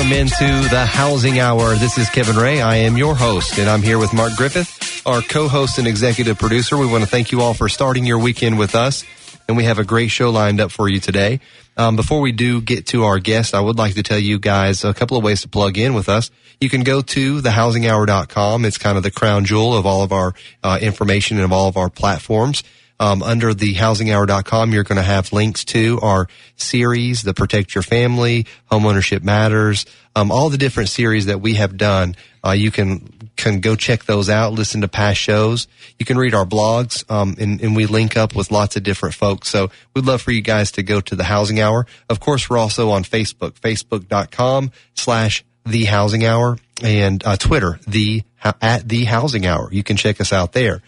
Welcome into the Housing Hour. This is Kevin Ray. I am your host, and I'm here with Mark Griffith, our co-host and executive producer. We want to thank you all for starting your weekend with us, and we have a great show lined up for you today. Um, before we do get to our guest, I would like to tell you guys a couple of ways to plug in with us. You can go to thehousinghour.com. It's kind of the crown jewel of all of our uh, information and of all of our platforms. Um, under the housinghour.com, you're going to have links to our series, the Protect Your Family, Homeownership Matters, um, all the different series that we have done. Uh, you can can go check those out, listen to past shows. You can read our blogs, um, and, and we link up with lots of different folks. So we'd love for you guys to go to the Housing Hour. Of course, we're also on Facebook, facebook.com slash the Housing Hour, and uh, Twitter, the at the Housing Hour. You can check us out there.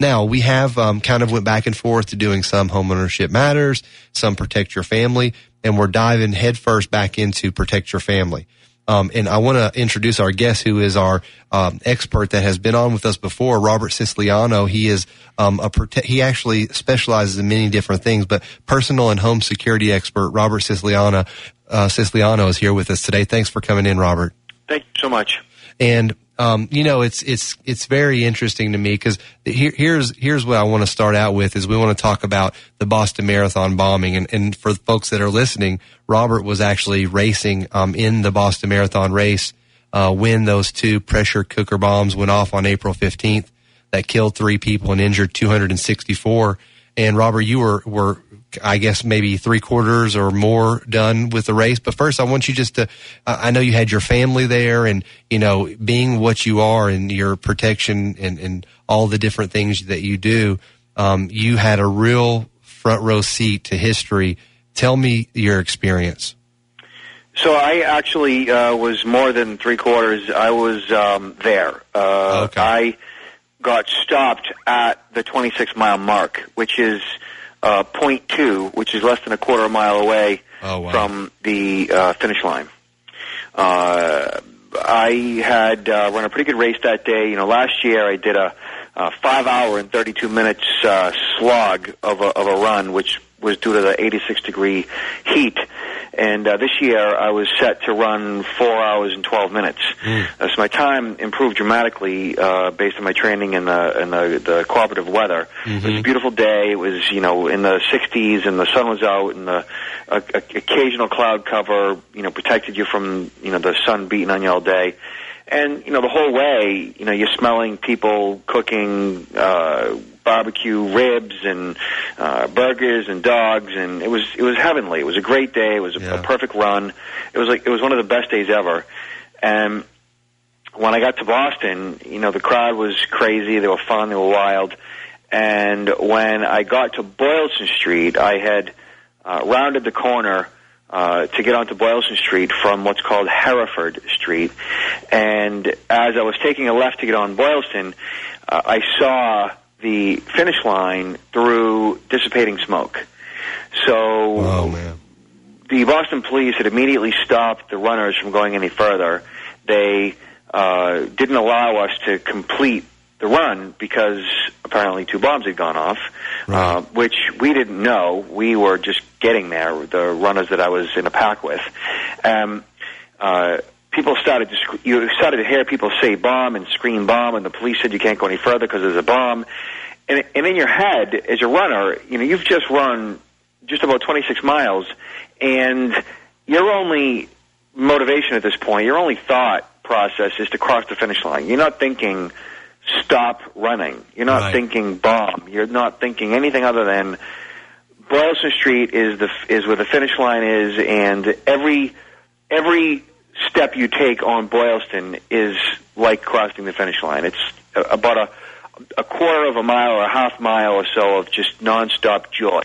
Now we have um, kind of went back and forth to doing some homeownership matters, some protect your family, and we're diving headfirst back into protect your family. Um, and I want to introduce our guest, who is our um, expert that has been on with us before, Robert Siciliano. He is um, a prote- he actually specializes in many different things, but personal and home security expert Robert Siciliano uh, Siciliano is here with us today. Thanks for coming in, Robert. Thank you so much. And um, you know, it's it's it's very interesting to me because here, here's here's what I want to start out with is we want to talk about the Boston Marathon bombing, and, and for folks that are listening, Robert was actually racing um, in the Boston Marathon race uh, when those two pressure cooker bombs went off on April 15th that killed three people and injured 264. And Robert, you were were I guess maybe three quarters or more done with the race. But first, I want you just to, I know you had your family there and, you know, being what you are and your protection and, and all the different things that you do, um, you had a real front row seat to history. Tell me your experience. So I actually uh, was more than three quarters. I was um, there. Uh, okay. I got stopped at the 26 mile mark, which is uh, point two, which is less than a quarter of a mile away oh, wow. from the uh, finish line. Uh, I had uh, run a pretty good race that day. You know, last year I did a, a five hour and 32 minutes uh, slog of a, of a run, which was due to the 86 degree heat. And uh, this year I was set to run four hours and 12 minutes. Mm. Uh, so my time improved dramatically uh, based on my training and the and the, the cooperative weather. Mm-hmm. It was a mm-hmm. beautiful day. It was you know in the 60s and the sun was out and the uh, occasional cloud cover you know protected you from you know the sun beating on you all day. And you know the whole way, you know you're smelling people cooking. Uh, barbecue ribs and uh, burgers and dogs, and it was it was heavenly. It was a great day. It was a, yeah. a perfect run. It was like it was one of the best days ever. And when I got to Boston, you know, the crowd was crazy. They were fun. They were wild. And when I got to Boylston Street, I had uh, rounded the corner uh, to get onto Boylston Street from what's called Hereford Street. And as I was taking a left to get on Boylston, uh, I saw the finish line through dissipating smoke. So oh, the Boston police had immediately stopped the runners from going any further. They uh, didn't allow us to complete the run because apparently two bombs had gone off, right. uh, which we didn't know. We were just getting there, the runners that I was in a pack with. Um, uh, people started to you started to hear people say bomb and scream bomb, and the police said you can't go any further because there's a bomb. And, and in your head, as a runner, you know you've just run just about 26 miles, and your only motivation at this point, your only thought process is to cross the finish line. You're not thinking stop running. You're not right. thinking bomb. You're not thinking anything other than Boylston Street is the is where the finish line is, and every every step you take on Boylston is like crossing the finish line. It's about a a quarter of a mile or a half mile or so of just nonstop joy.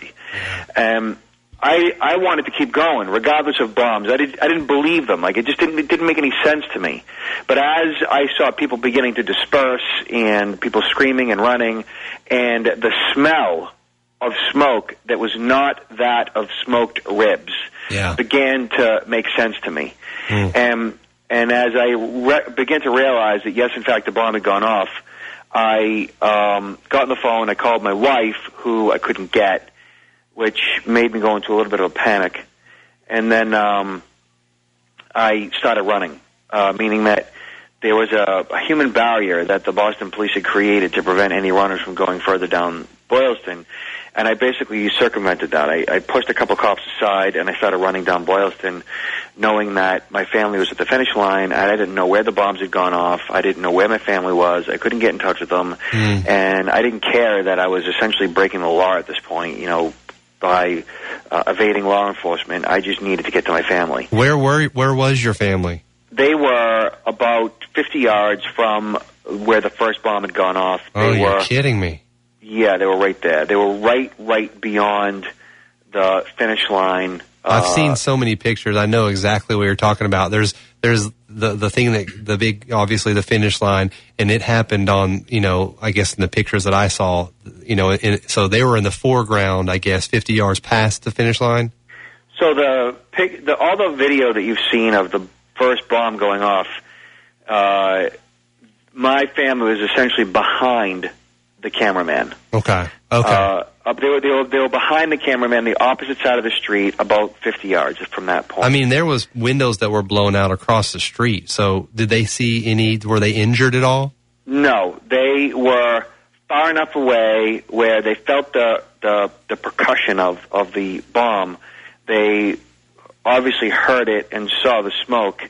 Um, I I wanted to keep going regardless of bombs. I did I didn't believe them. Like it just didn't it didn't make any sense to me. But as I saw people beginning to disperse and people screaming and running, and the smell of smoke that was not that of smoked ribs Yeah. began to make sense to me. Mm. And and as I re- began to realize that yes, in fact, the bomb had gone off, I um, got on the phone. I called my wife, who I couldn't get, which made me go into a little bit of a panic. And then um, I started running, uh, meaning that there was a, a human barrier that the Boston police had created to prevent any runners from going further down Boylston. And I basically circumvented that. I, I pushed a couple cops aside and I started running down Boylston, knowing that my family was at the finish line. And I didn't know where the bombs had gone off. I didn't know where my family was. I couldn't get in touch with them. Mm. And I didn't care that I was essentially breaking the law at this point, you know, by uh, evading law enforcement. I just needed to get to my family. Where were where was your family? They were about 50 yards from where the first bomb had gone off. Oh, they you're were, kidding me. Yeah, they were right there. They were right, right beyond the finish line. I've Uh, seen so many pictures. I know exactly what you're talking about. There's there's the the thing that the big obviously the finish line, and it happened on you know I guess in the pictures that I saw, you know, in, so they were in the foreground, I guess, 50 yards past the finish line. So the, pic, the all the video that you've seen of the first bomb going off, uh, my family was essentially behind the cameraman. Okay. Okay. Uh, up, they were they were they were behind the cameraman, the opposite side of the street, about 50 yards from that point. I mean, there was windows that were blown out across the street. So did they see any? Were they injured at all? No, they were far enough away where they felt the the, the percussion of, of the bomb. They obviously heard it and saw the smoke.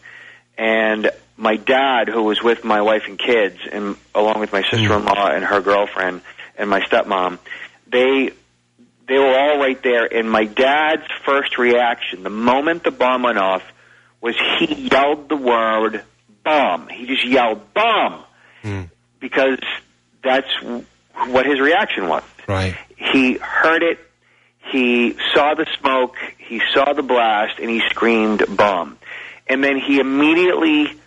And my dad, who was with my wife and kids, and along with my hmm. sister-in-law and her girlfriend and my stepmom, they they were all right there. And my dad's first reaction, the moment the bomb went off, was he yelled the word "bomb." He just yelled "bomb." Hmm. because that's what his reaction was. Right. He heard it, he saw the smoke, he saw the blast, and he screamed bomb. And then he immediately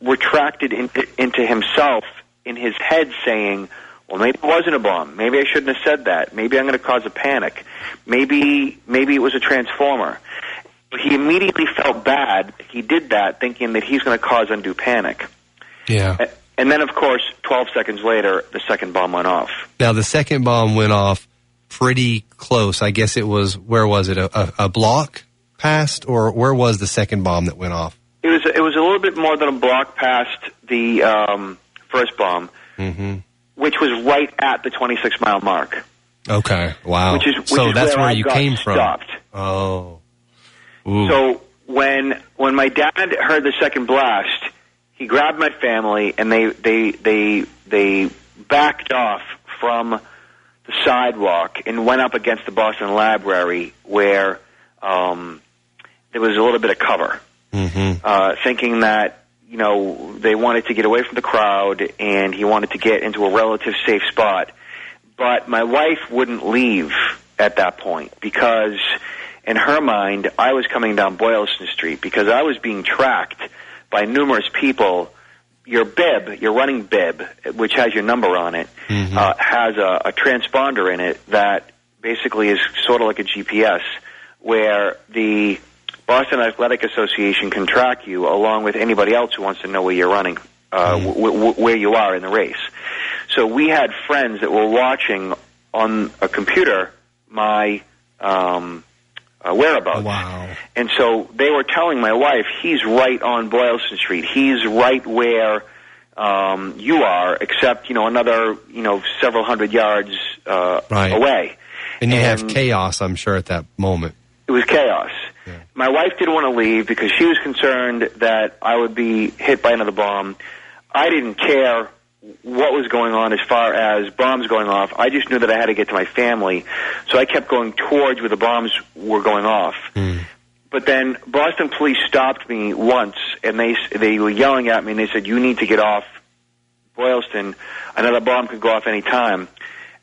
retracted into, into himself in his head saying, well, maybe it wasn't a bomb. Maybe I shouldn't have said that. Maybe I'm going to cause a panic. Maybe, maybe it was a transformer. He immediately felt bad. He did that thinking that he's going to cause undue panic. Yeah. And then, of course, 12 seconds later, the second bomb went off. Now the second bomb went off pretty close. I guess it was where was it a, a, a block past or where was the second bomb that went off? It was it was a little bit more than a block past the um, first bomb, Mm-hmm. which was right at the 26 mile mark. Okay. Wow. Which is- which so is that's where where you came from. stopped. Oh. Ooh. So when when my dad heard the second blast, he grabbed my family and they they they they backed off from the sidewalk and went up against the Boston Library where um, there was a little bit of cover. Mm-hmm. uh, thinking that you know they wanted to get away from the crowd and he wanted to get into a relative safe spot. But my wife wouldn't leave at that point because, in her mind, I was coming down Boylston Street because I was being tracked by numerous people. Your bib, your running bib, which has your number on it, Mhm. uh, has a, a transponder in it that basically is sort of like a GPS, where the Boston Athletic Association can track you along with anybody else who wants to know where you're running, uh, w- w- where you are in the race. So we had friends that were watching on a computer my um, uh, whereabouts. Wow. And so they were telling my wife, he's right on Boylston Street. He's right where um, you are, except, you know, another, you know, several hundred yards uh, Right. away. And you have chaos, I'm sure, at that moment. It was chaos. Yeah. My wife didn't want to leave because she was concerned that I would be hit by another bomb. I didn't care what was going on as far as bombs going off. I just knew that I had to get to my family, so I kept going towards where the bombs were going off. Mm. But then Boston police stopped me once, and they they were yelling at me, and they said, "You need to get off Boylston. Another bomb could go off any time."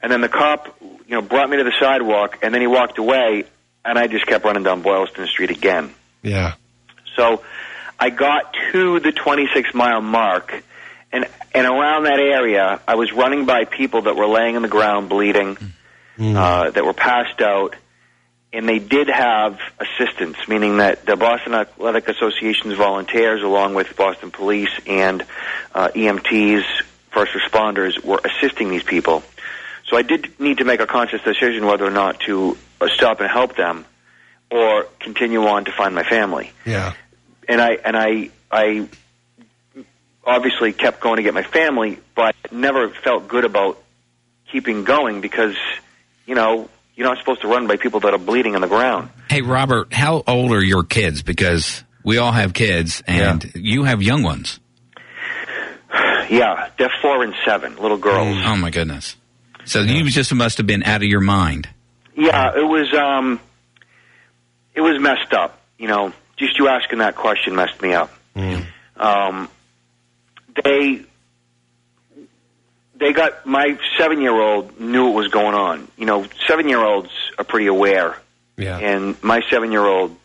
And then the cop, you know, brought me to the sidewalk, and then he walked away. And I just kept running down Boylston Street again. Yeah. So I got to the 26 mile mark, and and around that area, I was running by people that were laying on the ground bleeding, Mm. uh, that were passed out, and they did have assistance, meaning that the Boston Athletic Association's volunteers, along with Boston Police and uh, EMTs, first responders, were assisting these people. So I did need to make a conscious decision whether or not to uh, stop and help them, or continue on to find my family Yeah. and I and I I obviously kept going to get my family, but never felt good about keeping going because you know you're not supposed to run by people that are bleeding on the ground. Hey, Robert, how old are your kids? Because we all have kids, and you have young ones. Yeah, they're four and seven, little girls. Oh my goodness! So you just must have been out of your mind. Yeah, it was um, it was messed up. You know, just you asking that question messed me up. Um, they they got my seven year old knew what was going on. You know, seven year olds are pretty aware, Yeah. and my seven year old,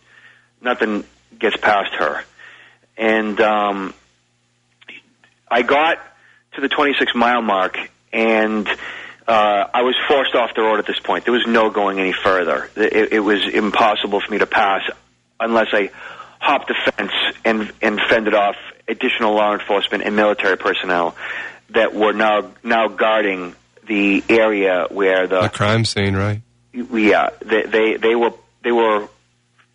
nothing gets past her, and um, I got to the 26 mile mark, and uh, I was forced off the road at this point. There was no going any further. It, it was impossible for me to pass unless I hopped the fence and and fended off additional law enforcement and military personnel that were now now guarding the area where The the crime scene, right? yeah, they they, they were they were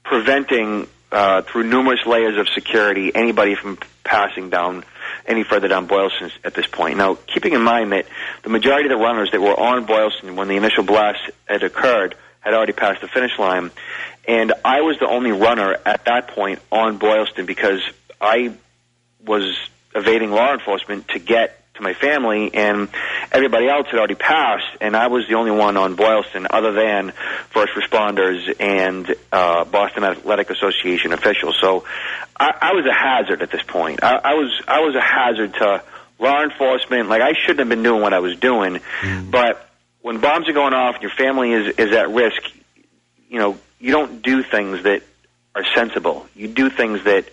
preventing uh, through numerous layers of security anybody from passing down any further down Boylston at this point. Now, keeping in mind that the majority of the runners that were on Boylston when the initial blast had occurred had already passed the finish line, and I was the only runner at that point on Boylston because I was evading law enforcement to get to my family, and everybody else had already passed, and I was the only one on Boylston, other than first responders and uh, Boston Athletic Association officials. So I, I was a hazard at this point. I, I was I was a hazard to law enforcement. Like I shouldn't have been doing what I was doing, but when bombs are going off and your family is is at risk, you know you don't do things that are sensible. You do things that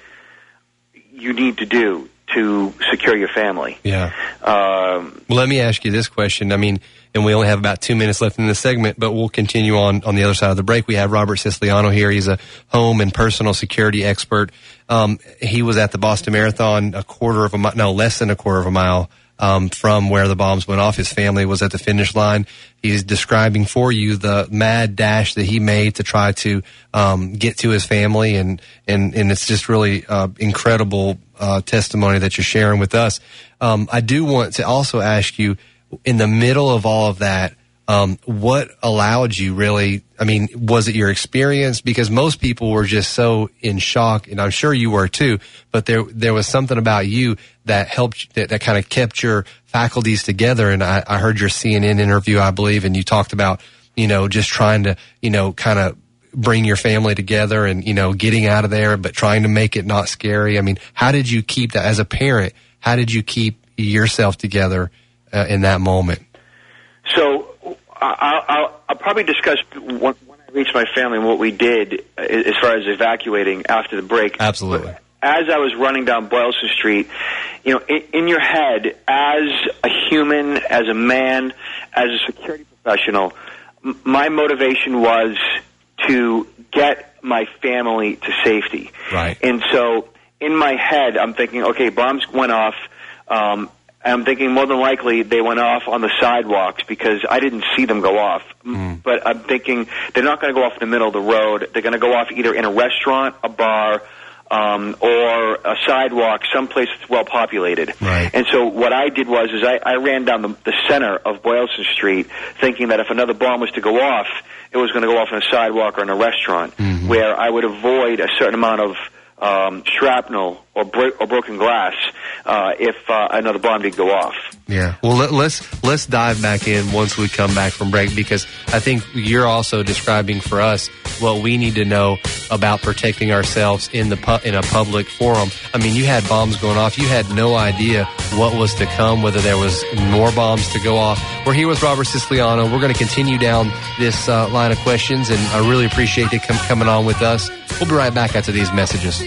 you need to do to secure your family. Yeah. Um, Well, let me ask you this question. I mean, and we only have about two minutes left in this segment, but we'll continue on on the other side of the break. We have Robert Siciliano here. He's a home and personal security expert. Um, he was at the Boston Marathon a quarter of a mile, no, less than a quarter of a mile um, from where the bombs went off. His family was at the finish line. He's describing for you the mad dash that he made to try to um, get to his family, and and and it's just really uh, incredible uh, testimony that you're sharing with us. Um, I do want to also ask you, in the middle of all of that, um, what allowed you really? I mean, was it your experience? Because most people were just so in shock, and I'm sure you were too. But there, there was something about you that helped, that, that kind of kept your faculties together. And I, I heard your CNN interview, I believe, and you talked about, you know, just trying to, you know, kind of bring your family together and you know getting out of there but trying to make it not scary i mean how did you keep that as a parent how did you keep yourself together uh, in that moment so I'll, I'll, I'll probably discuss when, when I reached my family and what we did uh, as far as evacuating after the break. absolutely as I was running down Boylston Street, you know, in, in your head, as a human, as a man, as a security professional, m- my motivation was to get my family to safety. Right. And so in my head, I'm thinking, okay, bombs went off. Um, I'm thinking more than likely they went off on the sidewalks because I didn't see them go off. M- But I'm thinking they're not going to go off in the middle of the road. They're going to go off either in a restaurant, a bar, um, or a sidewalk, someplace that's well populated. Right. And so what I did was is I, I ran down the, the center of Boylston Street, thinking that if another bomb was to go off, it was going to go off on a sidewalk or in a restaurant, where I would avoid a certain amount of um, shrapnel or, bro- or broken glass uh, if uh, another bomb did go off. Yeah. Well, let, let's let's dive back in once we come back from break because I think you're also describing for us what we need to know about protecting ourselves in the pu- in a public forum. I mean, you had bombs going off. You had no idea what was to come, whether there was more bombs to go off. We're here with Robert Siciliano. We're going to continue down this uh, line of questions, and I really appreciate you com- coming on with us. We'll be right back after these messages.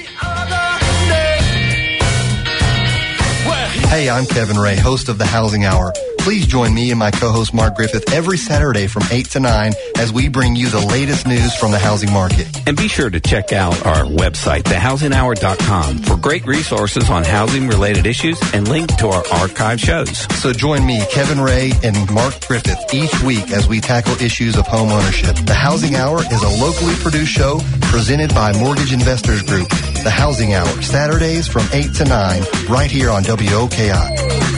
Hey, I'm Kevin Ray, host of the Housing Hour. Please join me and my co-host Mark Griffith every Saturday from 8 to 9 as we bring you the latest news from the housing market. And be sure to check out our website, thehousinghour.com, for great resources on housing related issues and links to our archive shows. So join me, Kevin Ray, and Mark Griffith each week as we tackle issues of home ownership. The Housing Hour is a locally produced show presented by Mortgage Investors Group. The Housing Hour, Saturdays from 8 to 9, right here on WOKI.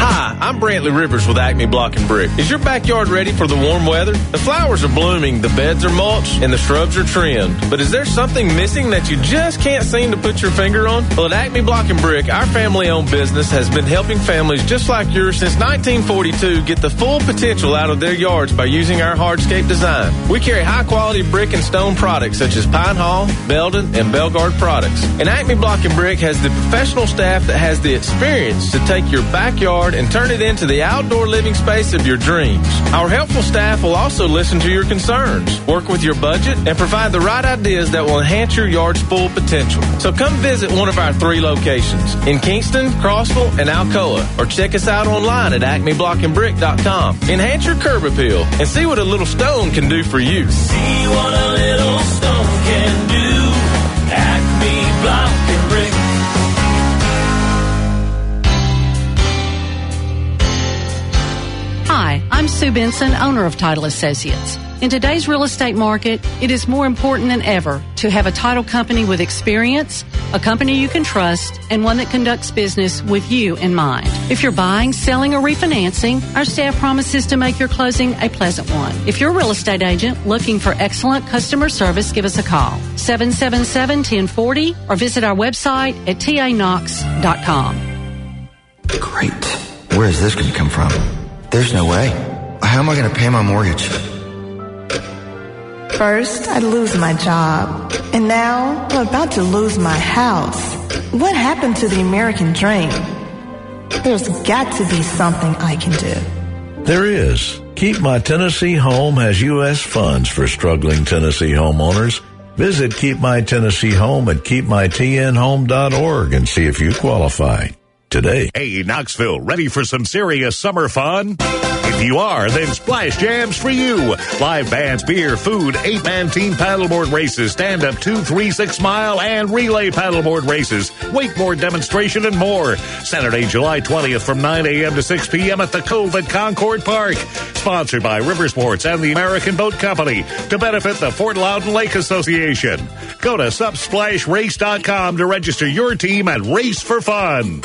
Hi, I'm Brantley Rivers with Acme Block and Brick. Is your backyard ready for the warm weather? The flowers are blooming, the beds are mulched, and the shrubs are trimmed. But is there something missing that you just can't seem to put your finger on? Well, at Acme Block and Brick, our family-owned business has been helping families just like yours since 1942 get the full potential out of their yards by using our hardscape design. We carry high-quality brick and stone products such as Pine Hall, Belden, and Belgard products. And Acme Block and Brick has the professional staff that has the experience to take your backyard and turn it into the outdoor living space of your dreams. Our helpful staff will also listen to your concerns, work with your budget, and provide the right ideas that will enhance your yard's full potential. So come visit one of our three locations in Kingston, Crossville, and Alcoa, or check us out online at acmeblockandbrick.com. Enhance your curb appeal and see what a little stone can do for you. See what a little stone can do. Acme Block I'm Sue Benson, owner of Title Associates. In today's real estate market, it is more important than ever to have a title company with experience, a company you can trust, and one that conducts business with you in mind. If you're buying, selling, or refinancing, our staff promises to make your closing a pleasant one. If you're a real estate agent looking for excellent customer service, give us a call 777-1040 or visit our website at tanox.com. Great. Where is this going to come from? There's no way. How am I going to pay my mortgage? First, I'd lose my job. And now, I'm about to lose my house. What happened to the American dream? There's got to be something I can do. There is. Keep My Tennessee Home has U.S. funds for struggling Tennessee homeowners. Visit Keep My Tennessee Home at keepmytnhome.org and see if you qualify today. Hey, Knoxville, ready for some serious summer fun? If you are, then Splash Jam's for you. Live bands, beer, food, eight man team paddleboard races, stand up two, three, six mile, and relay paddleboard races, wakeboard demonstration, and more. Saturday, July 20th from 9 a.m. to 6 p.m. at the Cove at Concord Park. Sponsored by River Sports and the American Boat Company to benefit the Fort Loudoun Lake Association. Go to subsplashrace.com to register your team and race for fun.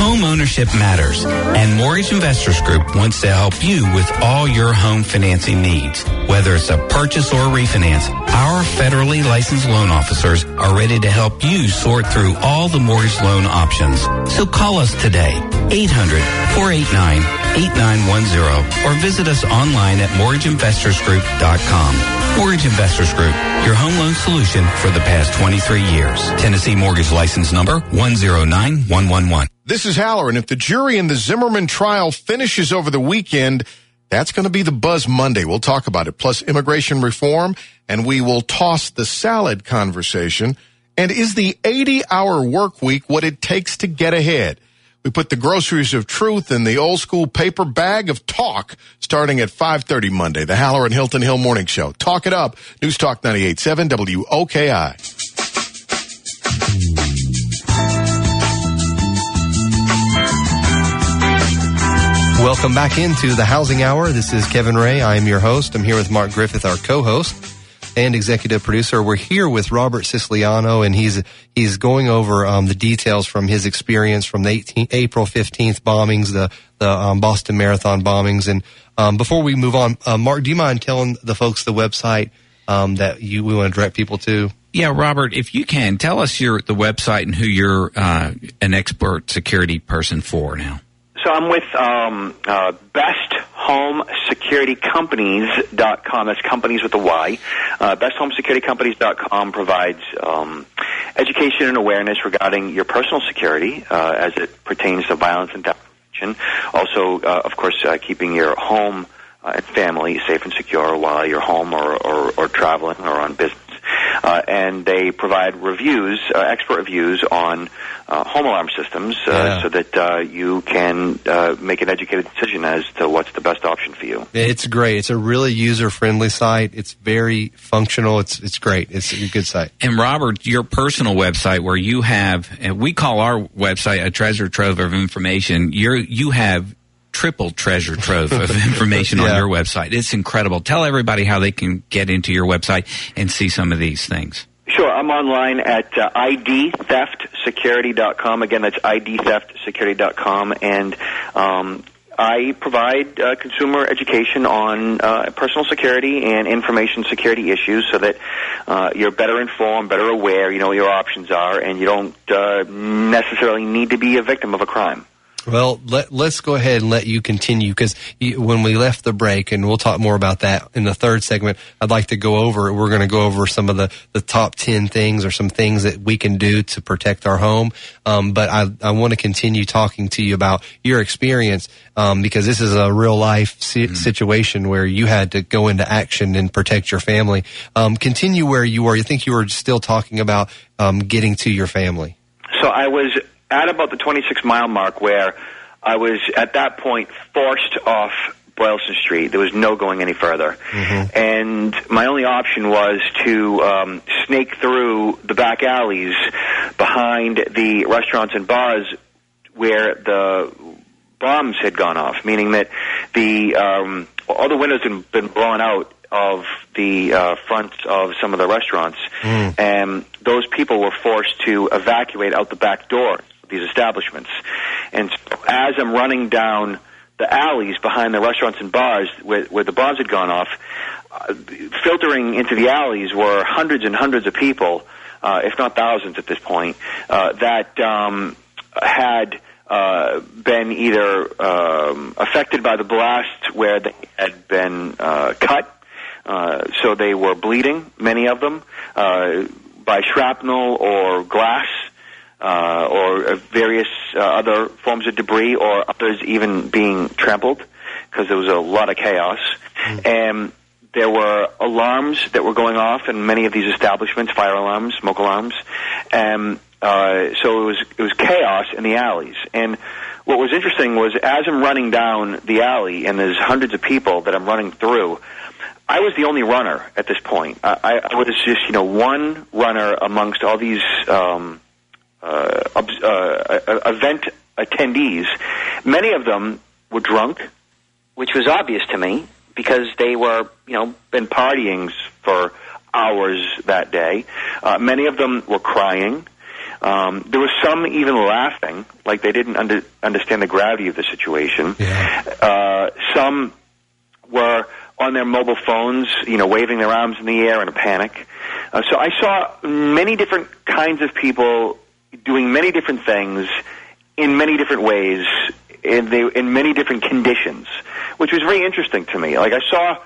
Home ownership matters, and Mortgage Investors Group wants to help you with all your home financing needs. Whether it's a purchase or refinance, our federally licensed loan officers are ready to help you sort through all the mortgage loan options. So call us today, 800-489-8910, or visit us online at mortgageinvestorsgroup.com. Mortgage Investors Group, your home loan solution for the past 23 years. Tennessee Mortgage License Number 109111. This is Haller, and if the jury in the Zimmerman trial finishes over the weekend, that's going to be the buzz Monday. We'll talk about it, plus immigration reform, and we will toss the salad conversation. And is the 80 hour work week what it takes to get ahead? We put the groceries of truth in the old school paper bag of talk starting at 5.30 Monday, the Hallerin Hilton Hill Morning Show. Talk it up. News Talk 98.7 WOKI. Welcome back into the Housing Hour. This is Kevin Ray. I am your host. I'm here with Mark Griffith, our co-host and executive producer. We're here with Robert Siciliano, and he's he's going over um, the details from his experience from the 18, April 15th bombings, the the um, Boston Marathon bombings. And um, before we move on, uh, Mark, do you mind telling the folks the website um, that you we want to direct people to? Yeah, Robert, if you can tell us your the website and who you're uh, an expert security person for now. So I'm with um, uh, besthomesecuritycompanies.com. That's companies with a Y. Uh, besthomesecuritycompanies.com provides um, education and awareness regarding your personal security uh, as it pertains to violence and theft. Also, uh, of course, uh, keeping your home uh, and family safe and secure while you're home or, or, or traveling or on business. Uh, and they provide reviews, uh, expert reviews on uh, home alarm systems, uh, Yeah. so that uh, you can uh, make an educated decision as to what's the best option for you. It's great. It's a really user friendly site. It's very functional. It's it's great. It's a good site. And Robert, your personal website where you have, and we call our website a treasure trove of information. You're, you have triple treasure trove of information on your website. It's incredible. Tell everybody how they can get into your website and see some of these things. Sure, I'm online at uh, idtheftsecurity.com. Again, that's idtheftsecurity.com, and um, I provide uh, consumer education on uh, personal security and information security issues, so that uh, you're better informed, better aware, you know what your options are, and you don't uh, necessarily need to be a victim of a crime. Well, let, let's go ahead and let you continue because when we left the break, and we'll talk more about that in the third segment, I'd like to go over, we're going to go over some of the, the top 10 things or some things that we can do to protect our home. Um, but I, I want to continue talking to you about your experience um, because this is a real life si- situation where you had to go into action and protect your family. Um, continue where you were. You think you were still talking about um, getting to your family. So I was at about the 26 mile mark where I was at that point forced off Boylston Street. There was no going any further. And my only option was to um, snake through the back alleys behind the restaurants and bars where the bombs had gone off, meaning that the um, all the windows had been blown out of the uh, fronts of some of the restaurants, and those people were forced to evacuate out the back door these establishments. And as I'm running down the alleys behind the restaurants and bars where, where the bombs had gone off, uh, filtering into the alleys were hundreds and hundreds of people, uh, if not thousands at this point, uh, that um, had uh, been either um, affected by the blast where they had been uh, cut, uh, so they were bleeding, many of them, uh, by shrapnel or glass. Uh, or uh, various uh, other forms of debris, or others even being trampled, because there was a lot of chaos. And there were alarms that were going off in many of these establishments, fire alarms, smoke alarms, and uh, so it was it was chaos in the alleys. And what was interesting was as I'm running down the alley, and there's hundreds of people that I'm running through. I was the only runner at this point. I, I, I was just, you know, one runner amongst all these um, uh, uh, uh, event attendees. Many of them were drunk, which was obvious to me because they were, you know, been partying for hours that day. Uh, many of them were crying. Um, there was some even laughing, like they didn't under, understand the gravity of the situation. Uh, some were on their mobile phones, you know, waving their arms in the air in a panic. Uh, so I saw many different kinds of people doing many different things in many different ways in, they, in many different conditions, which was very interesting to me. Like I saw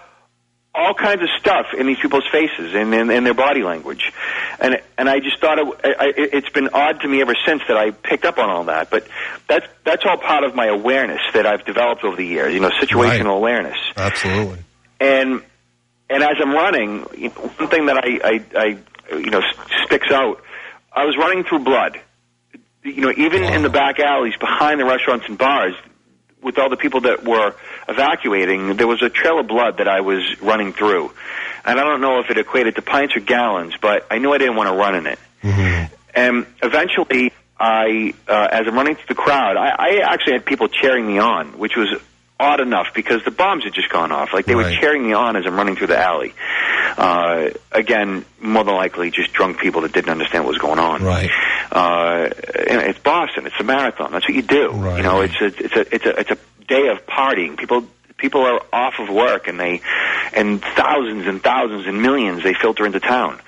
all kinds of stuff in these people's faces and in, in their body language, and and I just thought it, I, it- it's been odd to me ever since that I picked up on all that. But that's that's all part of my awareness that I've developed over the years. You know, situational awareness Absolutely. and and as I'm running, you know, one thing that I, I, I you know sticks out. I was running through blood. You know, even in the back alleys behind the restaurants and bars, with all the people that were evacuating, there was a trail of blood that I was running through, and I don't know if it equated to pints or gallons, but I knew I didn't want to run in it. And eventually, I, uh, as I'm running through the crowd, I, I actually had people cheering me on, which was odd enough because the bombs had just gone off. Like they were Right. cheering me on as I'm running through the alley. Uh, again, more than likely, just drunk people that didn't understand what was going on. Right. Uh, it's Boston. It's a marathon. That's what you do. Right. You know, it's a it's a it's a it's a day of partying. People people are off of work and they and thousands and thousands and millions they filter into town.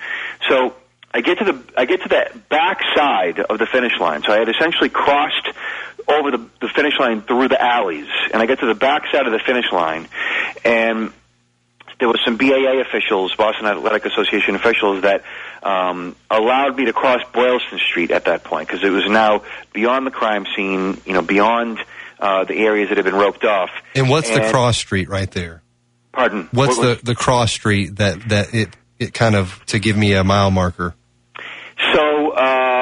So I get to the I get to the back side of the finish line. So I had essentially crossed over the, the finish line through the alleys, and I get to the back side of the finish line, and there was some BAA officials, Boston Athletic Association officials, that um, allowed me to cross Boylston Street at that point because it was now beyond the crime scene, you know, beyond uh, the areas that had been roped off. And what's the cross street right there? Pardon. What's What the, the cross street that, that it, it kind of, to give me a mile marker?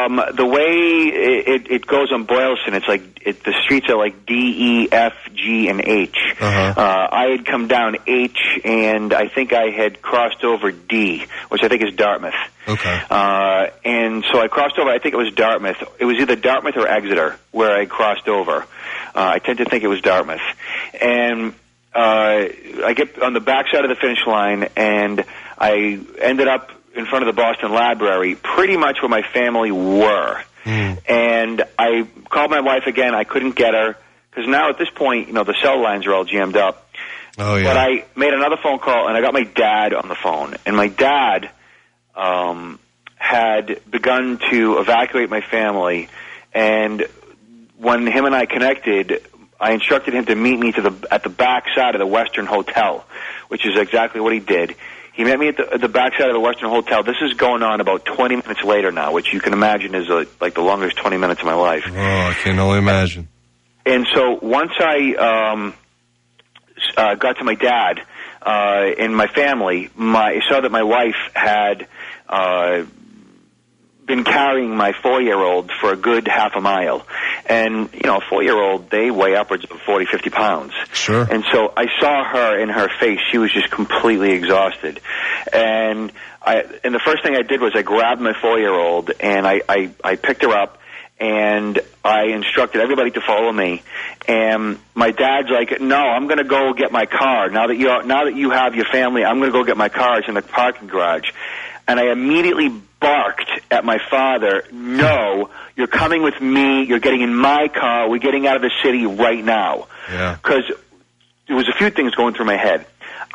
Um, the way it, it, it goes on Boylston, it's like it, the streets are like D, E, F, G, and H. Uh-huh. Uh, I had come down H, and I think I had crossed over D, which I think is Dartmouth. Okay. Uh, and so I crossed over. I think it was Dartmouth. It was either Dartmouth or Exeter where I crossed over. Uh, I tend to think it was Dartmouth. And uh, I get on the backside of the finish line, and I ended up in front of the Boston Library, pretty much where my family were. And I called my wife again. I couldn't get her because now at this point, you know, the cell lines are all jammed up. Oh, But I made another phone call and I got my dad on the phone. And my dad um, had begun to evacuate my family. And when him and I connected, I instructed him to meet me to the at the back side of the Westin Hotel, which is exactly what he did. He met me at the, at the back side of the Westin Hotel. This is going on about 20 minutes later now, which you can imagine is uh like the longest 20 minutes of my life. Oh, I can only imagine. And so once I um, s- uh, got to my dad uh, and my family, my, I saw that my wife had uh, been carrying my four-year-old for a good half a mile. And, you know, a four-year-old, they weigh upwards of 40, 50 pounds. Sure. And so I saw her in her face. She was just completely exhausted. And I, and the first thing I did was I grabbed my four-year-old and I, I, I picked her up and I instructed everybody to follow me. And my dad's like, "No, I'm going to go get my car. Now that you now that you have your family, I'm going to go get my car. It's in the parking garage." And I immediately barked at my father, "No, you're coming with me. You're getting in my car. We're getting out of the city right now." Yeah. because there was a few things going through my head.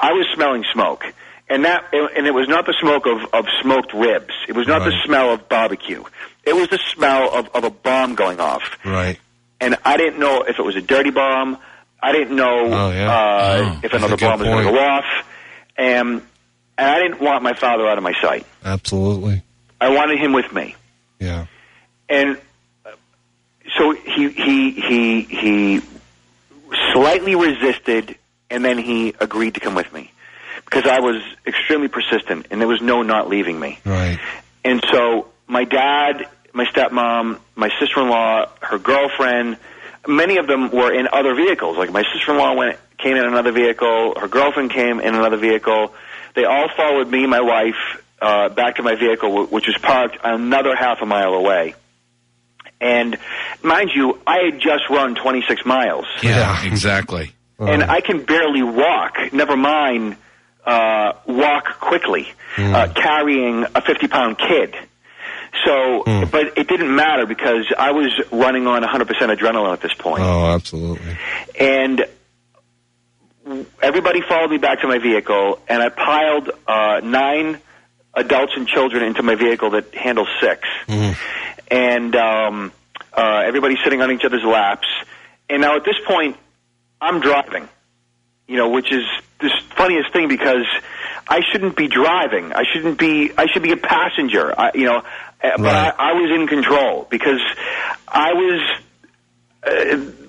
I was smelling smoke, and that and it was not the smoke of, of smoked ribs. It was not the smell of barbecue. It was the smell of, of a bomb going off, Right. and I didn't know if it was a dirty bomb. I didn't know Oh, yeah. uh, Oh, if another bomb was going to go off, and and I didn't want my father out of my sight. Absolutely. I wanted him with me Yeah. and uh, so he he he he slightly resisted, and then he agreed to come with me because I was extremely persistent, and there was no not leaving me. Right. And so my dad, my stepmom, my sister-in-law, her girlfriend, many of them were in other vehicles. Like my sister-in-law went came in another vehicle, her girlfriend came in another vehicle. They all followed me, my wife, uh, back to my vehicle, which was parked another half a mile away. And mind you, I had just run 26 miles. Yeah, exactly. And I can barely walk, never mind uh, walk quickly, uh, carrying a 50 pound kid. So, but it didn't matter because I was running on 100% adrenaline at this point. Oh, absolutely. And everybody followed me back to my vehicle, and I piled uh, nine adults and children into my vehicle that handles six. And um, uh, everybody's sitting on each other's laps. And now at this point, I'm driving, you know, which is this funniest thing because I shouldn't be driving. I shouldn't be. I should be a passenger. I, you know, uh, but I, I was in control because I was. Uh,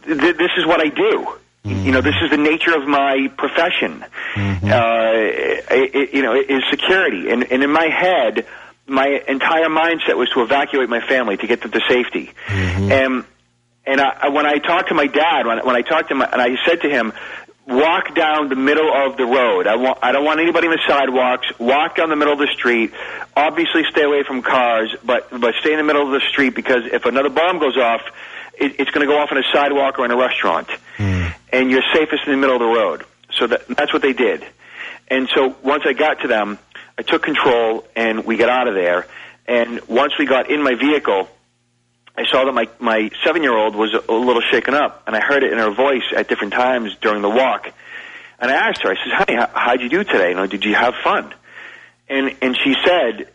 th- this is what I do. Mm-hmm. You know, this is the nature of my profession. Mm-hmm. Uh, it, it- you know, is security, and, and in my head, my entire mindset was to evacuate my family to get them to safety. Mm-hmm. And and I, I- when I talked to my dad, when, when I talked to him, and I said to him, "Walk down the middle of the road. I want. I don't want anybody on the sidewalks. Walk down the middle of the street. Obviously, stay away from cars, but but stay in the middle of the street because if another bomb goes off, it, it's going to go off on a sidewalk or in a restaurant, hmm. and you're safest in the middle of the road." So that, that's what they did. And so once I got to them, I took control and we got out of there. And once we got in my vehicle, I saw that my my seven year old was a, a little shaken up, and I heard it in her voice at different times during the walk. And I asked her, I said, "Honey, how, how'd you do today? You know, did you have fun?" And and she said,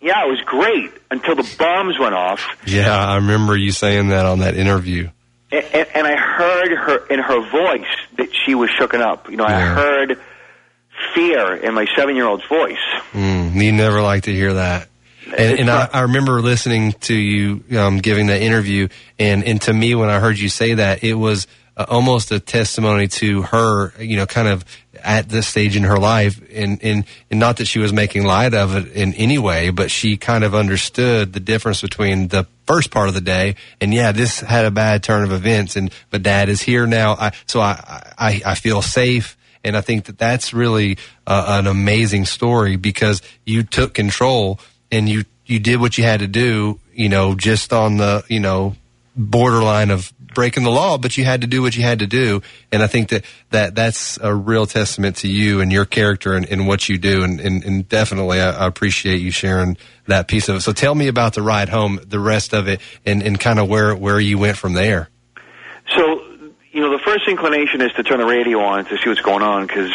yeah, it was great until the bombs went off, Yeah, I remember you saying that on that interview. and, and, and I heard her in her voice that she was shooken up. You know, I heard fear in my seven-year-old's voice. Mm, you never like to hear that. And, and I, I remember listening to you um, giving that interview, and, and to me, when I heard you say that, it was uh, almost a testimony to her, you know, kind of at this stage in her life, and, and, and not that she was making light of it in any way, but she kind of understood the difference between the first part of the day, and yeah, this had a bad turn of events, and but Dad is here now, I, so I, I, I feel safe. And I think that that's really uh, an amazing story because you took control and you, you did what you had to do, you know, just on the, you know, borderline of breaking the law, but you had to do what you had to do. And I think that, that that's a real testament to you and your character and, and what you do. And, and, and definitely I, I appreciate you sharing that piece of it. So tell me about the ride home, the rest of it and, and kind of where, where you went from there. So, you know, the first inclination is to turn the radio on to see what's going on because,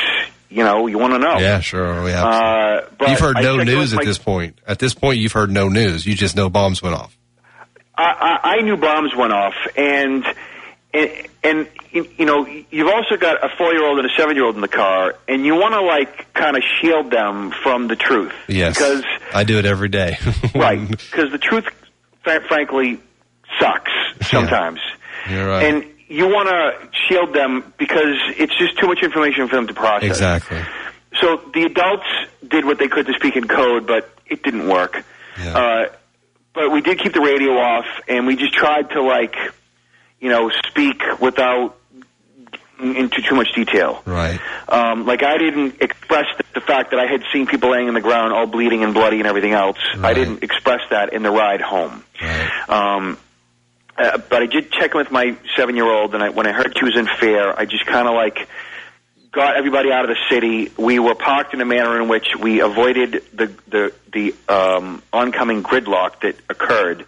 you know, you want to know. Yeah, sure. Yeah. Uh, but you've heard no news with at my- this point. At this point, you've heard no news. You just know bombs went off. I, I, I knew bombs went off, and and, and you know, you've also got a four-year-old and a seven-year-old in the car, and you want to like kind of shield them from the truth. Yes, because I do it every day. right, because the truth, frankly, sucks sometimes. You're right. and you want to shield them because it's just too much information for them to process. exactly. So the adults did what they could to speak in code, but it didn't work. Uh, but we did keep the radio off, and we just tried to like, you know, speak without into too much detail. Right. Um, like I didn't express the, the fact that I had seen people laying in the ground, all bleeding and bloody and everything else. I didn't express that in the ride home. Um, uh, but I did check in with my seven-year-old, and I, when I heard she was in fear, I just kind of like got everybody out of the city. We were parked in a manner in which we avoided the the the um, oncoming gridlock that occurred,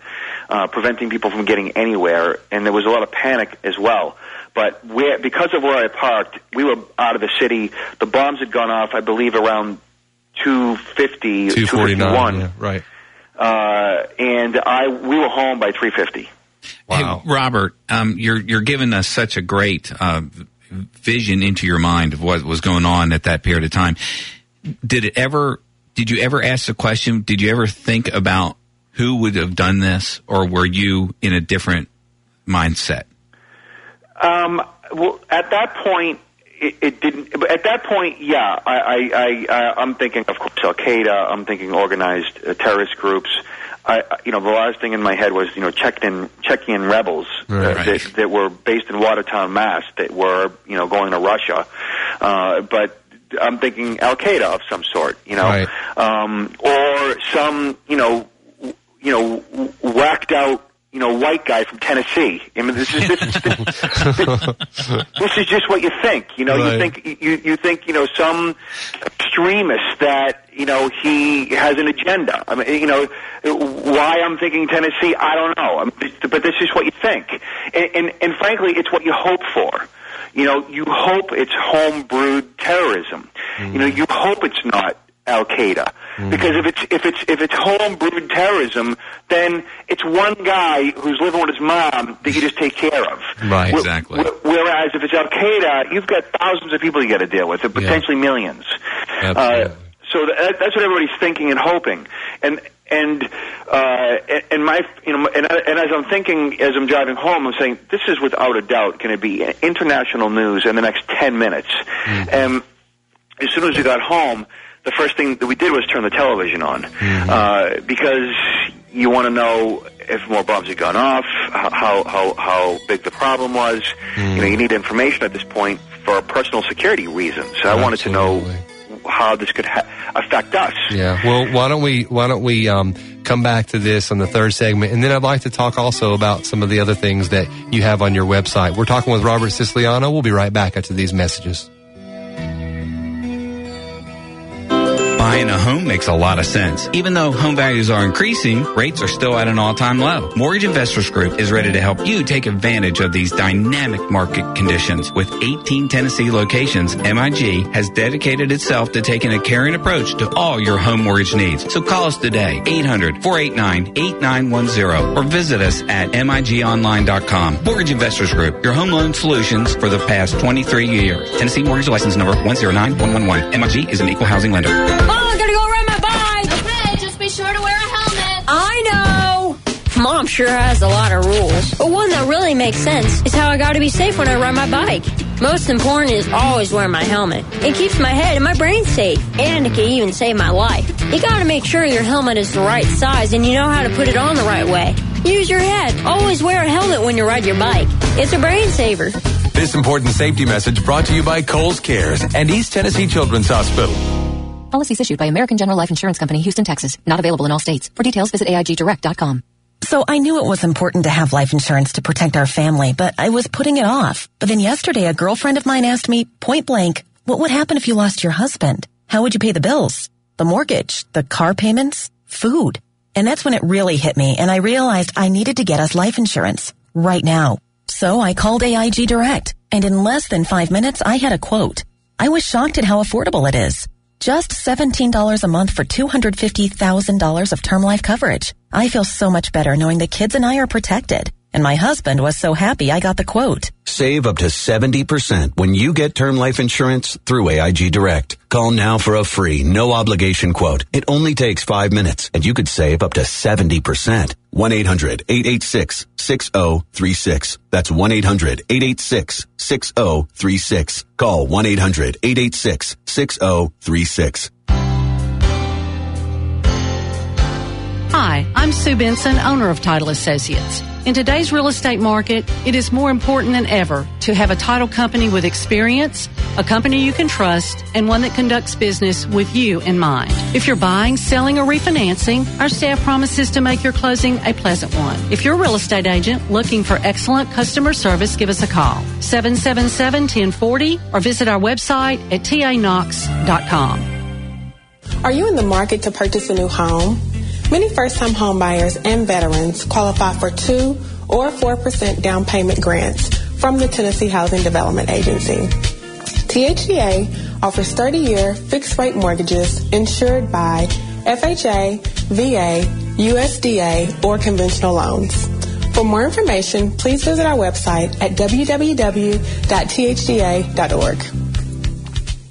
uh, preventing people from getting anywhere, and there was a lot of panic as well. But where, because of where I parked, we were out of the city. The bombs had gone off, I believe, around 250, 249. 251. Yeah, right. Uh, and I we were home by 350. Hey, Robert, um, you're you're giving us such a great uh, vision into your mind of what was going on at that period of time. Did it ever? Did you ever ask the question? Did you ever think about who would have done this, or were you in a different mindset? Um, well, at that point, it, it didn't. At that point, yeah, I, I, I, I I'm thinking, of course, Al Qaeda. I'm thinking organized uh, terrorist groups. I, you know, the last thing in my head was, you know, Chechen Chechen rebels uh, Right. that, that were based in Watertown, Mass, that were, you know, going to Russia. Uh, but I'm thinking Al Qaeda of some sort, you know, Right. um, or some, you know, you know, whacked out, you know, white guy from Tennessee. I mean, this is this, is- this is just what you think. You know, you think you you think you know some extremist that you know he has an agenda. I mean, you know, why I'm thinking Tennessee, I don't know. I mean, but this is what you think, and, and and frankly, it's what you hope for. You know, you hope it's home-brewed terrorism. Mm. You know, you hope it's not Al Qaeda because if it's if it's if it's home-brewed terrorism, then it's one guy who's living with his mom that you just take care of. Right, Wh- exactly. wh- Whereas if it's Al Qaeda, you've got thousands of people you got to deal with, and potentially millions. Uh, so that, that's what everybody's thinking and hoping, and and uh, and- my you know and, and as I'm thinking as I'm driving home, I'm saying this is without a doubt going to be international news in the next ten minutes. And as soon as we got home, the first thing that we did was turn the television on uh, because you want to know if more bombs had gone off, how how how big the problem was. You know, you need information at this point for personal security reasons. So I wanted to know how this could ha- affect us. Yeah. Well, why don't we why don't we um, come back to this on the third segment, and then I'd like to talk also about some of the other things that you have on your website. We're talking with Robert Siciliano. We'll be right back after these messages. Buying a home makes a lot of sense. Even though home values are increasing, rates are still at an all-time low. Mortgage Investors Group is ready to help you take advantage of these dynamic market conditions. With 18 Tennessee locations, MIG has dedicated itself to taking a caring approach to all your home mortgage needs. So call us today, 800-489-8910 or visit us at migonline.com. Mortgage Investors Group, your home loan solutions for the past 23 years. Tennessee Mortgage License Number 109111. MIG is an equal housing lender. Mom sure has a lot of rules, but one that really makes sense is how I gotta be safe when I ride my bike. Most important is always wear my helmet. It keeps my head and my brain safe, and it can even save my life. You gotta make sure your helmet is the right size and you know how to put it on the right way. Use your head. Always wear a helmet when you ride your bike. It's a brain saver. This important safety message brought to you by Kohl's Cares and East Tennessee Children's Hospital. Policies issued by American General Life Insurance Company, Houston, Texas. Not available in all states. For details, visit AIGdirect.com. So I knew it was important to have life insurance to protect our family, but I was putting it off. But then yesterday, a girlfriend of mine asked me point blank, what would happen if you lost your husband? How would you pay the bills? The mortgage? The car payments? Food? And that's when it really hit me and I realized I needed to get us life insurance right now. So I called AIG Direct and in less than five minutes I had a quote. I was shocked at how affordable it is. Just $17 a month for $250,000 of term life coverage. I feel so much better knowing the kids and I are protected. And my husband was so happy I got the quote. Save up to 70% when you get term life insurance through AIG Direct. Call now for a free, no obligation quote. It only takes five minutes and you could save up to 70%. 1-800-886-6036. That's 1-800-886-6036. Call 1-800-886-6036. Hi, I'm Sue Benson, owner of Title Associates. In today's real estate market, it is more important than ever to have a title company with experience, a company you can trust, and one that conducts business with you in mind. If you're buying, selling, or refinancing, our staff promises to make your closing a pleasant one. If you're a real estate agent looking for excellent customer service, give us a call. 777-1040 or visit our website at tanox.com. Are you in the market to purchase a new home? Many first time home buyers and veterans qualify for 2 or 4% down payment grants from the Tennessee Housing Development Agency. THDA offers 30 year fixed rate mortgages insured by FHA, VA, USDA, or conventional loans. For more information, please visit our website at www.thdA.org.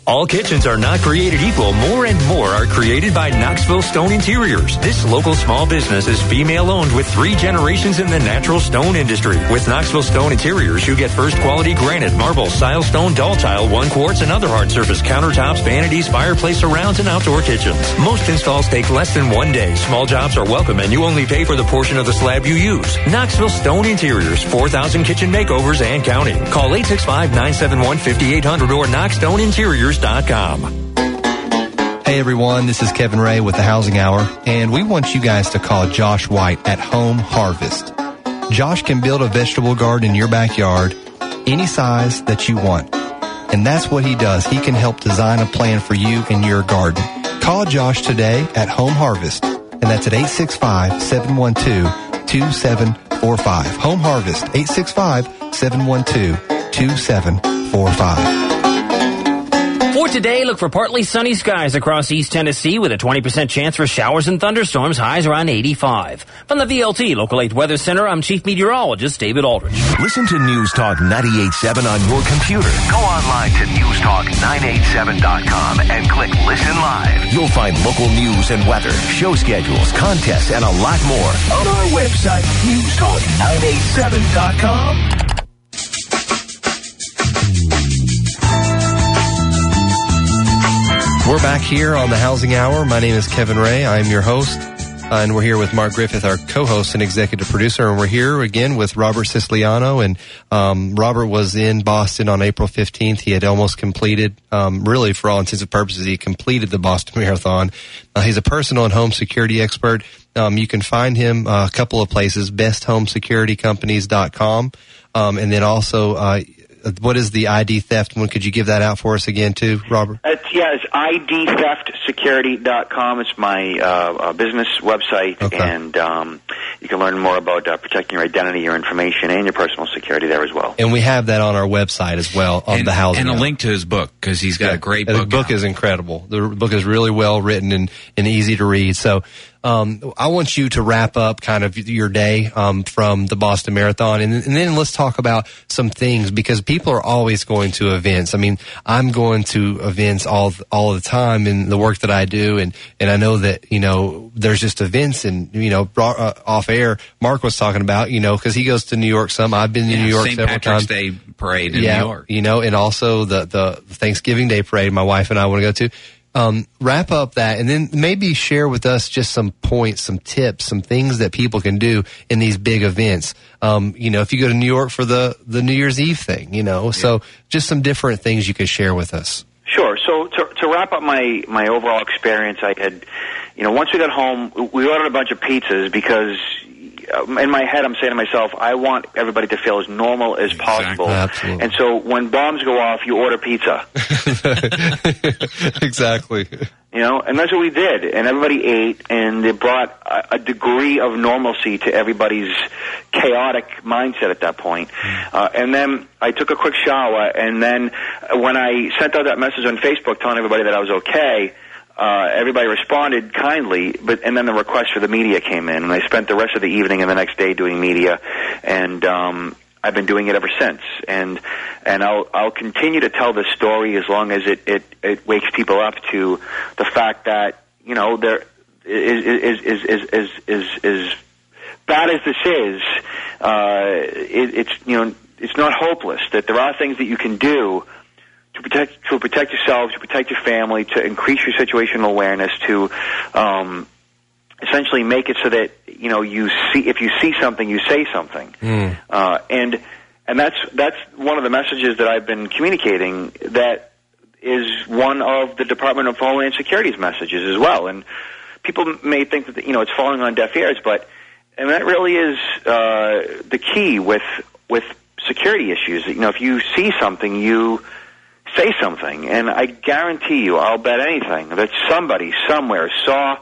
All kitchens are not created equal. More and more are created by Knoxville Stone Interiors. This local small business is female owned with three generations in the natural stone industry. With Knoxville Stone Interiors, you get first quality granite, marble, silestone, Daltile, one quartz, and other hard surface countertops, vanities, fireplace surrounds, and outdoor kitchens. Most installs take less than one day. Small jobs are welcome, and you only pay for the portion of the slab you use. Knoxville Stone Interiors, 4,000 kitchen makeovers and counting. Call 865-971-5800 or knoxstoneinteriors.com. Hey everyone, this is Kevin Ray with the Housing Hour, and we want you guys to call Josh White at Home Harvest. Josh can build a vegetable garden in your backyard any size that you want. And that's what he does. He can help design a plan for you and your garden. Call Josh today at Home Harvest, and that's at 865 712 2745. Home Harvest, 865 712 2745. For today, look for partly sunny skies across East Tennessee with a 20% chance for showers and thunderstorms, highs around 85. From the VLT Local 8 Weather Center, I'm Chief Meteorologist David Aldrich. Listen to News Talk 98.7 on your computer. Go online to newstalk987.com and click Listen Live. You'll find local news and weather, show schedules, contests, and a lot more on our website, newstalk987.com. We're back here on the Housing Hour. My name is Kevin Ray. I'm your host. Uh, and we're here with Mark Griffith, our co-host and executive producer. And we're here again with Robert Siciliano. And um, Robert was in Boston on April 15th. He had almost completed, um, really for all intents and purposes, he completed the Boston Marathon. Uh, he's a personal and home security expert. Um, you can find him uh, a couple of places, besthomesecuritycompanies.com. Um, and then also, uh, uh, what is the ID theft one? Could you give that out for us again, too, Robert? It's, yeah, it's idtheftsecurity.com. It's my uh, uh, business website, and um, you can learn more about uh, protecting your identity, your information, and your personal security there as well. And we have that on our website as well of and, the housing. and a Hour. link to his book because he's got a great And book. The book is incredible. The book is really well written and, and easy to read. So, um, I want you to wrap up kind of your day um, from the Boston Marathon, and, and then let's talk about some things because people are always going to events. I mean, I'm going to events all all the time in the work that I do, and and I know that you know there's just events, and you know, brought, uh, off air, Mark was talking about you know because he goes to New York some. I've been to New York St. several Patrick's times. Day parade in yeah, New York. you know, and also the the Thanksgiving Day parade. My wife and I want to go to. Um, wrap up that, and then maybe share with us just some points, some tips, some things that people can do in these big events. Um, you know, if you go to New York for the the New Year's Eve thing, you know, so just some different things you could share with us. Sure. So to, to wrap up my my overall experience, I had, you know, once we got home, we ordered a bunch of pizzas because. Uh, In my head, I'm saying to myself, I want everybody to feel as normal as possible. Absolutely. And so when bombs go off, you order pizza. exactly. You know, and that's what we did. And everybody ate, and it brought a, a degree of normalcy to everybody's chaotic mindset at that point. Uh, and then I took a quick shower, and then when I sent out that message on Facebook telling everybody that I was okay, uh, everybody responded kindly, but and then the request for the media came in, and I spent the rest of the evening and the next day doing media, and um, I've been doing it ever since, and and I'll I'll continue to tell this story as long as it it, it wakes people up to the fact that you know there is is is is is is, is bad as this is, uh, it, it's you know it's not hopeless. That there are things that you can do to protect to protect yourself, to protect your family, to increase your situational awareness, to um, essentially make it so that you know you see if you see something, you say something, uh, and and that's that's one of the messages that I've been communicating. That is one of the Department of Homeland Security's messages as well, and people may think that you know it's falling on deaf ears, but and that really is uh, the key with with security issues. You know, if you see something, you say something, and I guarantee you, I'll bet anything that somebody somewhere saw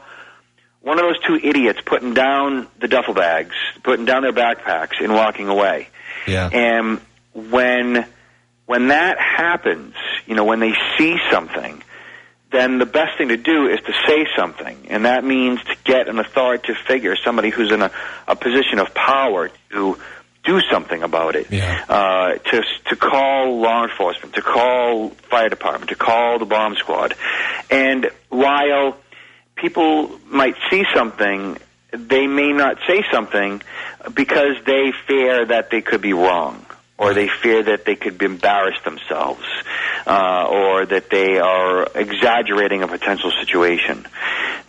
one of those two idiots putting down the duffel bags, putting down their backpacks, and walking away. Yeah. And when when that happens, you know, when they see something, then the best thing to do is to say something, and that means to get an authoritative figure, somebody who's in a, a position of power to do something about it. Uh, to to call law enforcement, to call fire department, to call the bomb squad, and while people might see something, they may not say something because they fear that they could be wrong. Or they fear that they could embarrass themselves, uh, or that they are exaggerating a potential situation.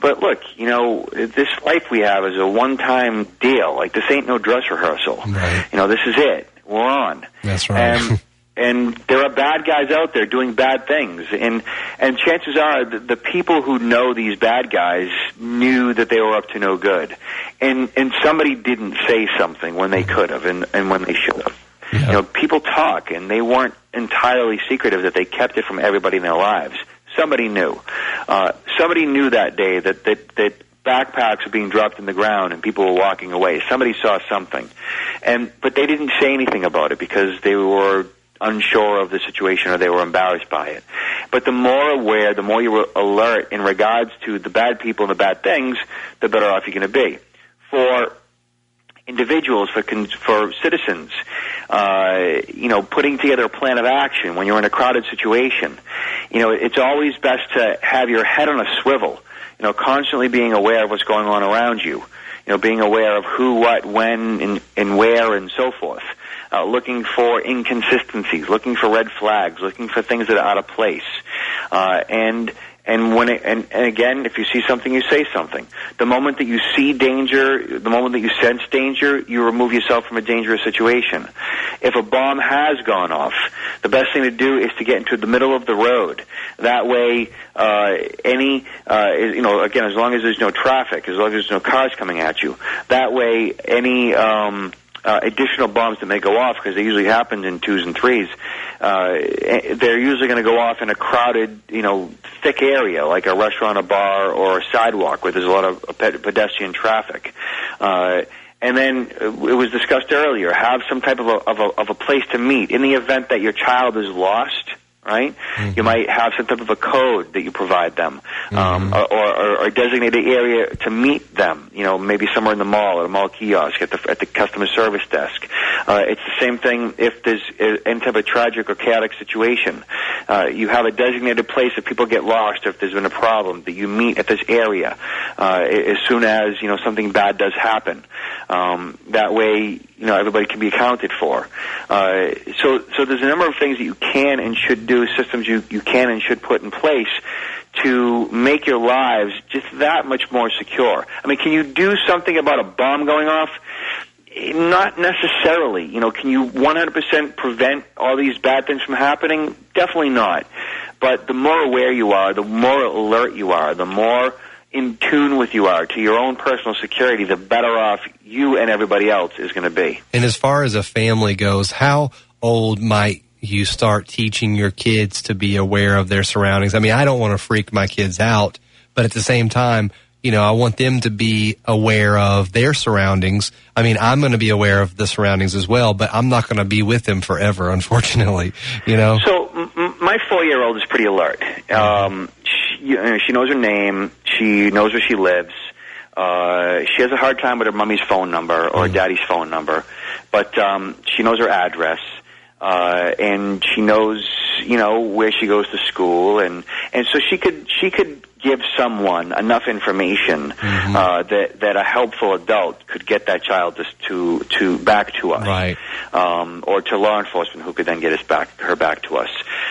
But look, you know, this life we have is a one-time deal. Like this ain't no dress rehearsal. You know, this is it. We're on. That's right. And, and there are bad guys out there doing bad things, and and chances are the, the people who know these bad guys knew that they were up to no good, and and somebody didn't say something when they could have, and and when they should have. You know, people talk, and they weren't entirely secretive that they kept it from everybody in their lives. Somebody knew. Uh, somebody knew that day that that that backpacks were being dropped in the ground and people were walking away. Somebody saw something, and but they didn't say anything about it because they were unsure of the situation or they were embarrassed by it. But the more aware, the more you were alert in regards to the bad people and the bad things, the better off you're going to be. For individuals, for con- for citizens, uh, you know, putting together a plan of action when you're in a crowded situation. You know, it's always best to have your head on a swivel. You know, constantly being aware of what's going on around you. You know, being aware of who, what, when, and, and where, and so forth. Uh, looking for inconsistencies, looking for red flags, looking for things that are out of place, uh, and and when it, and, and again, if you see something, you say something. The moment that you see danger, the moment that you sense danger, you remove yourself from a dangerous situation. If a bomb has gone off, the best thing to do is to get into the middle of the road. That way, uh, any, uh, you know, again, as long as there's no traffic, as long as there's no cars coming at you, that way, any, um, uh, additional bombs that may go off because they usually happen in twos and threes. Uh, eh, they're usually going to go off in a crowded, you know, thick area like a restaurant, a bar, or a sidewalk where there's a lot of pedestrian traffic. Uh, and then uh, it was discussed earlier, have some type of a, of a, of a place to meet in the event that your child is lost right? You might have some type of a code that you provide them, um, or, or, or a designated area to meet them. You know, maybe somewhere in the mall, at a mall kiosk, at the at the customer service desk. Uh, it's the same thing if there's any type of tragic or chaotic situation. Uh, you have a designated place if people get lost, or if there's been a problem, that you meet at this area uh, as soon as you know something bad does happen. Um, that way, you know everybody can be accounted for. Uh, so, so there's a number of things that you can and should do, systems you you can and should put in place to make your lives just that much more secure. I mean, can you do something about a bomb going off? Not necessarily. You know, can you 100% prevent all these bad things from happening? Definitely not. But the more aware you are, the more alert you are, the more in tune with you are to your own personal security, the better off you and everybody else is going to be. And as far as a family goes, how old might you start teaching your kids to be aware of their surroundings? I mean, I don't want to freak my kids out, but at the same time, you know, I want them to be aware of their surroundings. I mean, I'm going to be aware of the surroundings as well, but I'm not going to be with them forever, unfortunately, you know? So m- my four-year-old is pretty alert. Um, she, you know, she knows her name. She knows where she lives. Uh, she has a hard time with her mommy's phone number or daddy's phone number, but um, she knows her address. Uh, and she knows, you know, where she goes to school, and and so she could she could give someone enough information uh, that that a helpful adult could get that child just to to back to us, right? Um, or to law enforcement, who could then get us back her back to us.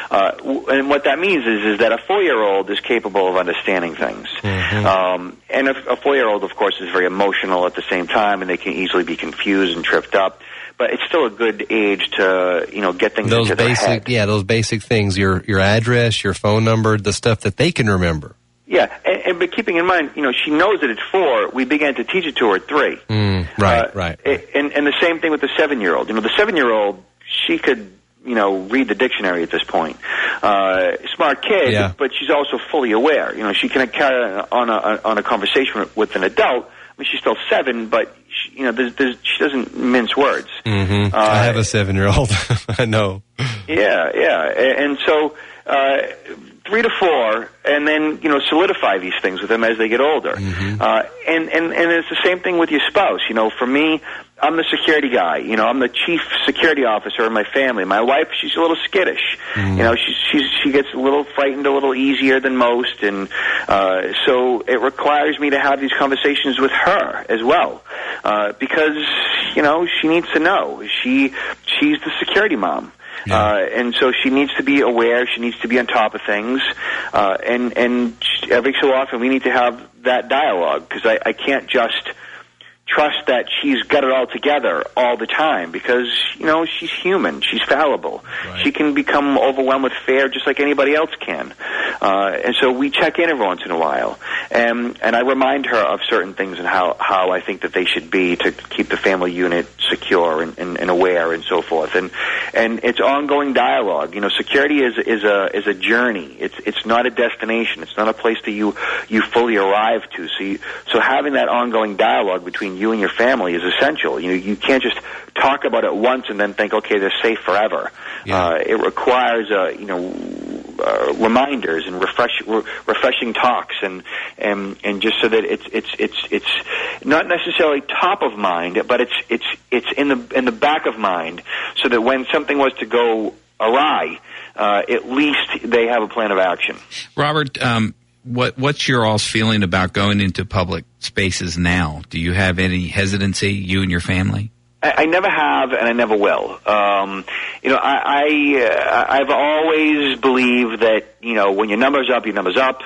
Uh, and what that means is is that a four year old is capable of understanding things, um, and a, a four year old, of course, is very emotional at the same time, and they can easily be confused and tripped up. But it's still a good age to you know get things Those into their head. basic, yeah, those basic things, your, your address, your phone number, the stuff that they can remember. Yeah, and, and but keeping in mind, you know, she knows that it's four. We began to teach it to her at three. Mm, right, Uh, right. And and the same thing with the seven year old. You know, the seven year old, she could you know read the dictionary at this point. Uh, smart kid, Yeah. but she's also fully aware. You know, she can carry on a on a conversation with, an adult. I mean, she's still seven, but she, you know, there's, there's, she doesn't mince words. hmm Uh, I have a seven year old. I know. Yeah, yeah, A- and so uh, three to four, and then you know solidify these things with them as they get older. Uh, and and and it's the same thing with your spouse. You know, for me, I'm the security guy. You know, I'm the chief security officer in my family. My wife, she's a little skittish. You know, she she's she gets a little frightened a little easier than most, and uh, so it requires me to have these conversations with her as well, uh, because you know she needs to know she she's the security mom. Uh, and so she needs to be aware. She needs to be on top of things, uh, and and every so often we need to have that dialogue because I, I can't just trust that she's got it all together all the time because you know she's human. She's fallible. She can become overwhelmed with fear just like anybody else can. Uh, and so we check in every once in a while. And and I remind her of certain things and how how I think that they should be to keep the family unit secure and, and, and aware and so forth. And and it's ongoing dialogue. You know security is is a is a journey. It's it's not a destination. It's not a place that you you fully arrive to. So you, so having that ongoing dialogue between you and your family is essential. You know you can't just talk about it once and then think okay they're safe forever. Uh, it requires uh, you know uh, reminders and refresh, re- refreshing talks and, and and just so that it's it's it's it's not necessarily top of mind but it's it's it's in the in the back of mind so that when something was to go awry uh, at least they have a plan of action. Robert, um, what what's your all's feeling about going into public spaces now? Do you have any hesitancy, you and your family? I, never have, and I never will. Um, you know, I, I uh, I've always believed that you know when your numbers up, your numbers up,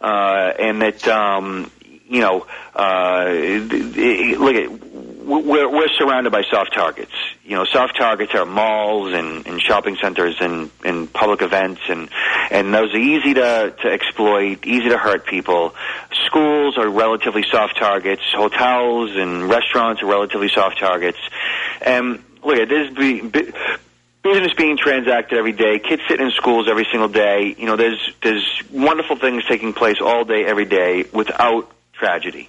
uh, and that um, you know, uh, look at we're we're surrounded by soft targets. You know, soft targets are malls and, and shopping centers and, and public events, and and those are easy to to exploit, easy to hurt people. Schools are relatively soft targets. Hotels and restaurants are relatively soft targets. And look, there's business being transacted every day, kids sitting in schools every single day. You know, there's there's wonderful things taking place all day, every day, without tragedy.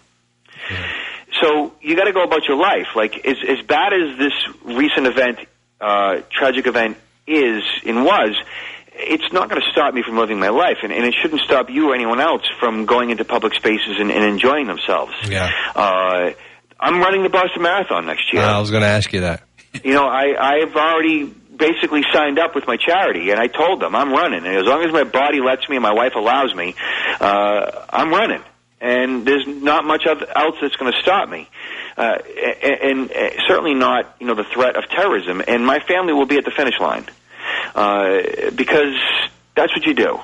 So you got to go about your life. Like as as bad as this recent event, uh, tragic event is and was, it's not going to stop me from living my life, and, and it shouldn't stop you or anyone else from going into public spaces and, and enjoying themselves. Yeah. Uh, I'm running the Boston Marathon next year. I was going to ask you that. You know, I I've already basically signed up with my charity, and I told them I'm running, and as long as my body lets me and my wife allows me, uh, I'm running, and there's not much else that's going to stop me. Uh, and, and uh, certainly not, you know, the threat of terrorism. And my family will be at the finish line uh, because that's what you do.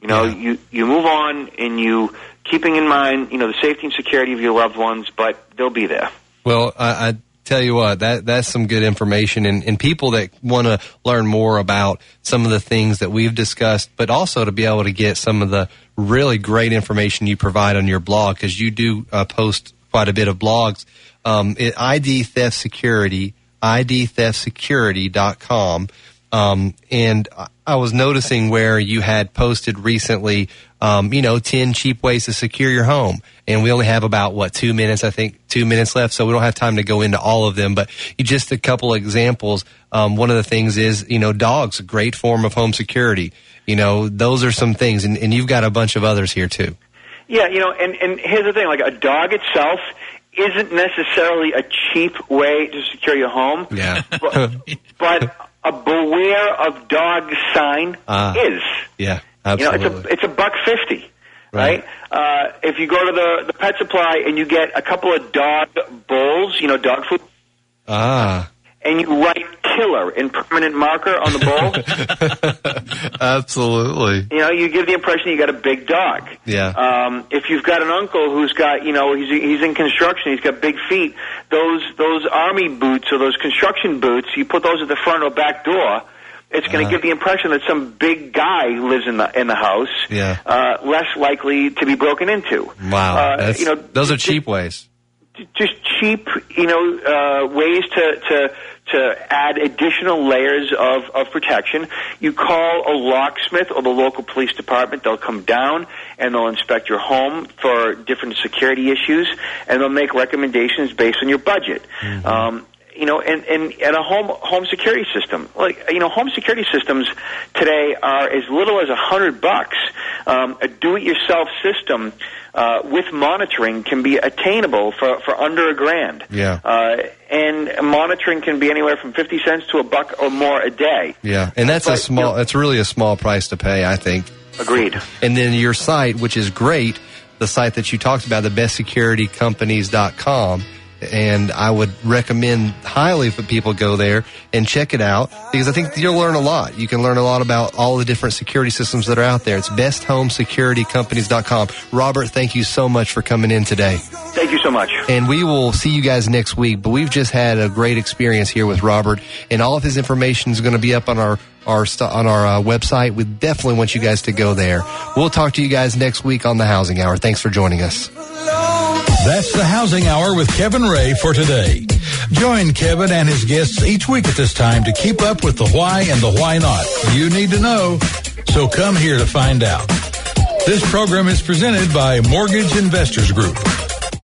You know, you you move on and you keeping in mind, you know, the safety and security of your loved ones, but they'll be there. Well, I, I tell you what, that that's some good information, and, and people that want to learn more about some of the things that we've discussed, but also to be able to get some of the really great information you provide on your blog because you do uh, post quite a bit of blogs. Um, it, ID Theft Security, IDTheftSecurity.com. Um, and I- was noticing where you had posted recently, um, you know, 10 cheap ways to secure your home. And we only have about, what, two minutes, I think, two minutes left. So we don't have time to go into all of them, but just a couple examples. Um, one of the things is, you know, dogs, a great form of home security. You know, those are some things. And, and you've got a bunch of others here too. Yeah, you know, and and here's the thing: like a dog itself isn't necessarily a cheap way to secure your home, Yeah. but, but a beware of dog sign Ah, is. Yeah, absolutely. You know, it's a it's a buck fifty, right? Uh, if you go to the the pet supply and you get a couple of dog bowls, you know, dog food, ah, and you write "killer" in permanent marker on the bowl, absolutely. you know, you give the impression you got a big dog. Yeah. Um, if you've got an uncle who's got, you know, he's he's in construction, he's got big feet. Those those army boots or those construction boots, you put those at the front or back door. It's going to Uh. give the impression that some big guy lives in the in the house. Yeah. Uh, less likely to be broken into. Wow. Uh, you know, those are cheap ways. Just cheap, you know, uh, ways to, to to add additional layers of, of protection. You call a locksmith or the local police department. They'll come down and they'll inspect your home for different security issues, and they'll make recommendations based on your budget. Um, you know, and, and, and a home home security system. Like you know, home security systems today are as little as a hundred bucks. Um, a do-it-yourself system uh, with monitoring can be attainable for, for under a grand. Yeah. Uh, and monitoring can be anywhere from fifty cents to a buck or more a day. Yeah, and that's a small. you know- that's really a small price to pay, I think. Agreed. And then your site, which is great, the site that you talked about, the bestsecuritycompanies.com. And I would recommend highly for people go there and check it out because I think you'll learn a lot. You can learn a lot about all the different security systems that are out there. It's besthomesecuritycompanies.com. Robert, thank you so much for coming in today. Thank you so much. And we will see you guys next week. But we've just had a great experience here with Robert, and all of his information is going to be up on our our st- on our uh, website. We definitely want you guys to go there. We'll talk to you guys next week on the Housing Hour. Thanks for joining us. That's the Housing Hour with Kevin Ray for today. Join Kevin and his guests each week at this time to keep up with the why and the why not. You need to know, so come here to find out. This program is presented by Mortgage Investors Group.